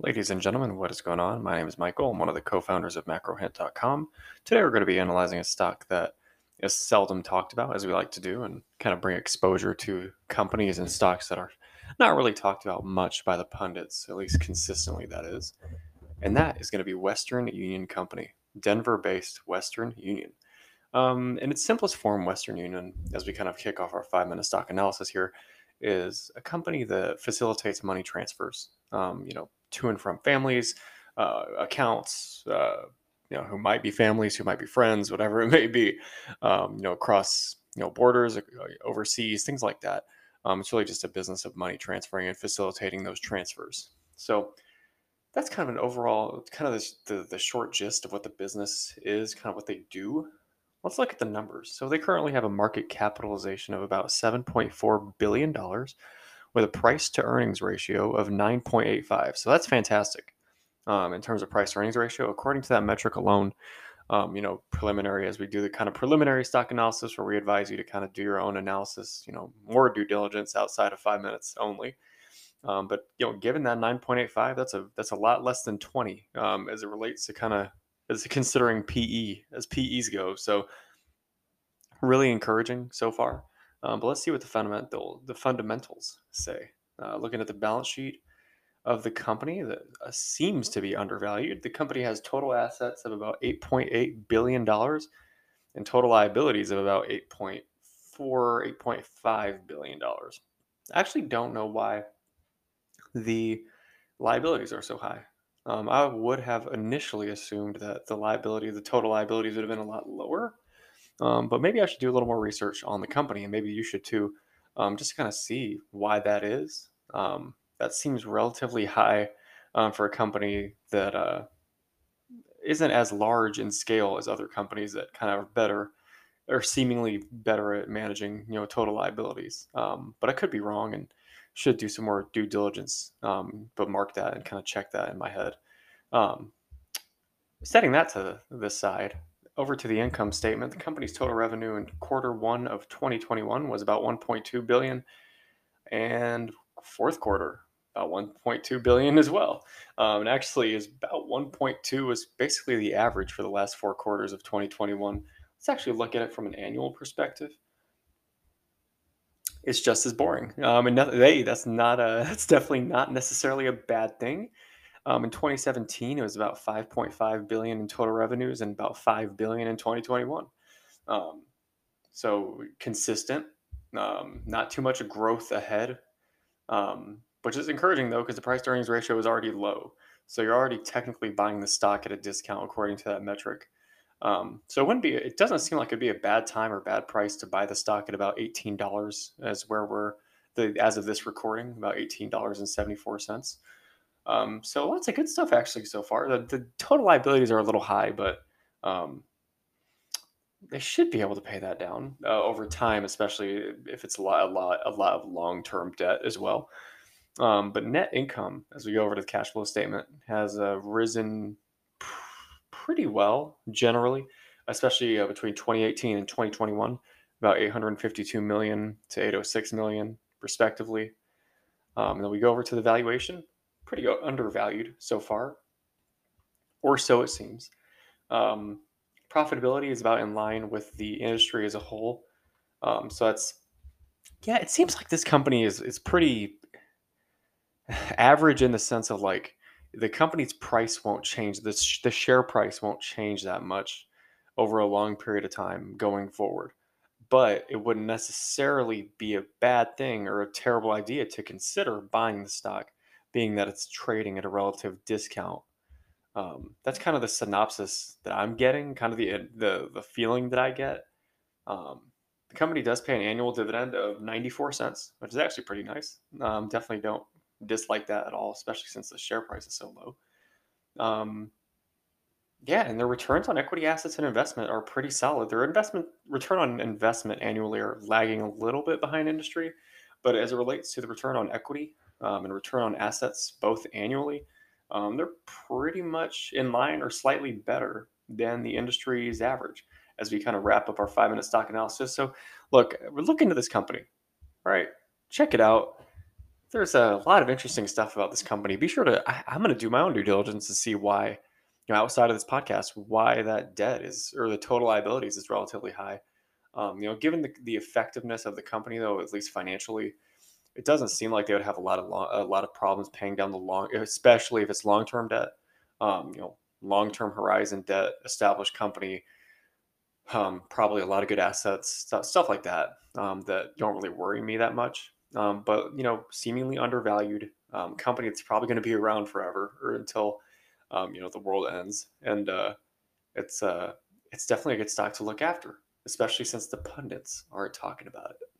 Ladies and gentlemen, what is going on? My name is Michael. I'm one of the co founders of macrohint.com. Today, we're going to be analyzing a stock that is seldom talked about, as we like to do, and kind of bring exposure to companies and stocks that are not really talked about much by the pundits, at least consistently, that is. And that is going to be Western Union Company, Denver based Western Union. Um, in its simplest form, Western Union, as we kind of kick off our five minute stock analysis here, is a company that facilitates money transfers. Um, you know, to and from families, uh, accounts, uh, you know, who might be families, who might be friends, whatever it may be, um, you know, across you know borders, uh, overseas, things like that. Um, it's really just a business of money transferring and facilitating those transfers. So that's kind of an overall, kind of the, the short gist of what the business is, kind of what they do. Let's look at the numbers. So they currently have a market capitalization of about $7.4 billion with a price to earnings ratio of 9.85. So that's fantastic um, in terms of price earnings ratio. According to that metric alone, um, you know, preliminary as we do the kind of preliminary stock analysis where we advise you to kind of do your own analysis, you know, more due diligence outside of five minutes only. Um, but you know, given that 9.85, that's a that's a lot less than 20 um, as it relates to kind of as considering PE as PEs go. So really encouraging so far. Um, but let's see what the fundamental the fundamentals say. Uh, looking at the balance sheet of the company that uh, seems to be undervalued. The company has total assets of about 8.8 billion dollars and total liabilities of about 8.4 8.5 billion dollars. I actually don't know why the liabilities are so high. Um, I would have initially assumed that the liability, the total liabilities, would have been a lot lower. Um, but maybe I should do a little more research on the company, and maybe you should too, um, just to kind of see why that is. Um, that seems relatively high um, for a company that uh, not as large in scale as other companies that kind of are better or seemingly better at managing, you know, total liabilities. Um, but I could be wrong, and should do some more due diligence, um, but mark that and kind of check that in my head. Um, setting that to the side, over to the income statement, the company's total revenue in quarter one of 2021 was about 1.2 billion, and fourth quarter about 1.2 billion as well. Um, and actually, is about 1.2 was basically the average for the last four quarters of 2021. Let's actually look at it from an annual perspective it's just as boring. Um, and no, hey, that's not a that's definitely not necessarily a bad thing. Um, in 2017, it was about 5.5 billion in total revenues and about 5 billion in 2021. Um, so consistent, um, not too much growth ahead, um, which is encouraging though because the price to earnings ratio is already low. So you're already technically buying the stock at a discount according to that metric. Um, so it wouldn't be. It doesn't seem like it'd be a bad time or bad price to buy the stock at about eighteen dollars, as where we're the as of this recording, about eighteen dollars and seventy four cents. Um, so lots of good stuff actually so far. The, the total liabilities are a little high, but um, they should be able to pay that down uh, over time, especially if it's a lot, a lot, a lot of long term debt as well. Um, but net income, as we go over to the cash flow statement, has uh, risen pretty well generally, especially uh, between 2018 and 2021, about 852 million to 806 million respectively. Um, and then we go over to the valuation, pretty undervalued so far, or so it seems. Um, profitability is about in line with the industry as a whole. Um, so that's yeah, it seems like this company is is pretty average in the sense of like the company's price won't change. The, sh- the share price won't change that much over a long period of time going forward. But it wouldn't necessarily be a bad thing or a terrible idea to consider buying the stock, being that it's trading at a relative discount. Um, that's kind of the synopsis that I'm getting, kind of the the the feeling that I get. Um, the company does pay an annual dividend of 94 cents, which is actually pretty nice. Um, definitely don't dislike that at all, especially since the share price is so low. Um, yeah, and their returns on equity assets and investment are pretty solid. Their investment return on investment annually are lagging a little bit behind industry, but as it relates to the return on equity um, and return on assets, both annually, um, they're pretty much in line or slightly better than the industry's average. As we kind of wrap up our five-minute stock analysis, so look, we're looking at this company. Right, check it out there's a lot of interesting stuff about this company. Be sure to, I, I'm going to do my own due diligence to see why, you know, outside of this podcast, why that debt is, or the total liabilities is relatively high. Um, you know, given the, the effectiveness of the company, though, at least financially, it doesn't seem like they would have a lot of long, a lot of problems paying down the long, especially if it's long term debt. Um, you know, long term horizon debt, established company, um, probably a lot of good assets, stuff, stuff like that um, that don't really worry me that much. Um, but you know, seemingly undervalued um, company that's probably going to be around forever or until um, you know the world ends, and uh, it's uh, it's definitely a good stock to look after, especially since the pundits aren't talking about it.